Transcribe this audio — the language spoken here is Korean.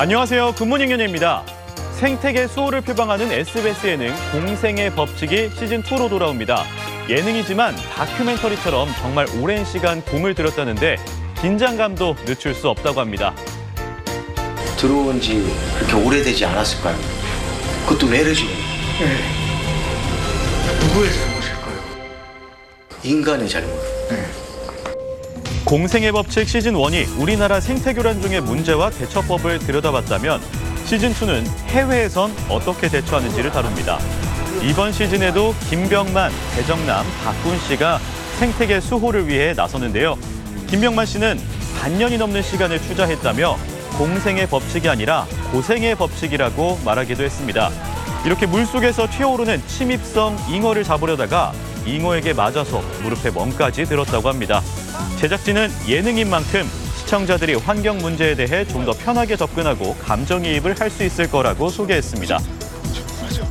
안녕하세요. 굿모닝 연예입니다. 생태계 수호를 표방하는 SBS 예능 공생의 법칙이 시즌2로 돌아옵니다. 예능이지만 다큐멘터리처럼 정말 오랜 시간 공을 들였다는데 긴장감도 늦출 수 없다고 합니다. 들어온 지 그렇게 오래되지 않았을 거 아니에요. 그것도 왜 이러지? 누구의 잘못일까요? 인간의 잘못. 공생의 법칙 시즌 1이 우리나라 생태교란종의 문제와 대처법을 들여다봤다면 시즌 2는 해외에선 어떻게 대처하는지를 다룹니다. 이번 시즌에도 김병만, 배정남, 박군 씨가 생태계 수호를 위해 나서는데요. 김병만 씨는 반년이 넘는 시간을 투자했다며 공생의 법칙이 아니라 고생의 법칙이라고 말하기도 했습니다. 이렇게 물속에서 튀어오르는 침입성 잉어를 잡으려다가 잉어에게 맞아서 무릎에 멍까지 들었다고 합니다. 제작진은 예능인 만큼 시청자들이 환경 문제에 대해 좀 더 편하게 접근하고 감정이입을 할 수 있을 거라고 소개했습니다.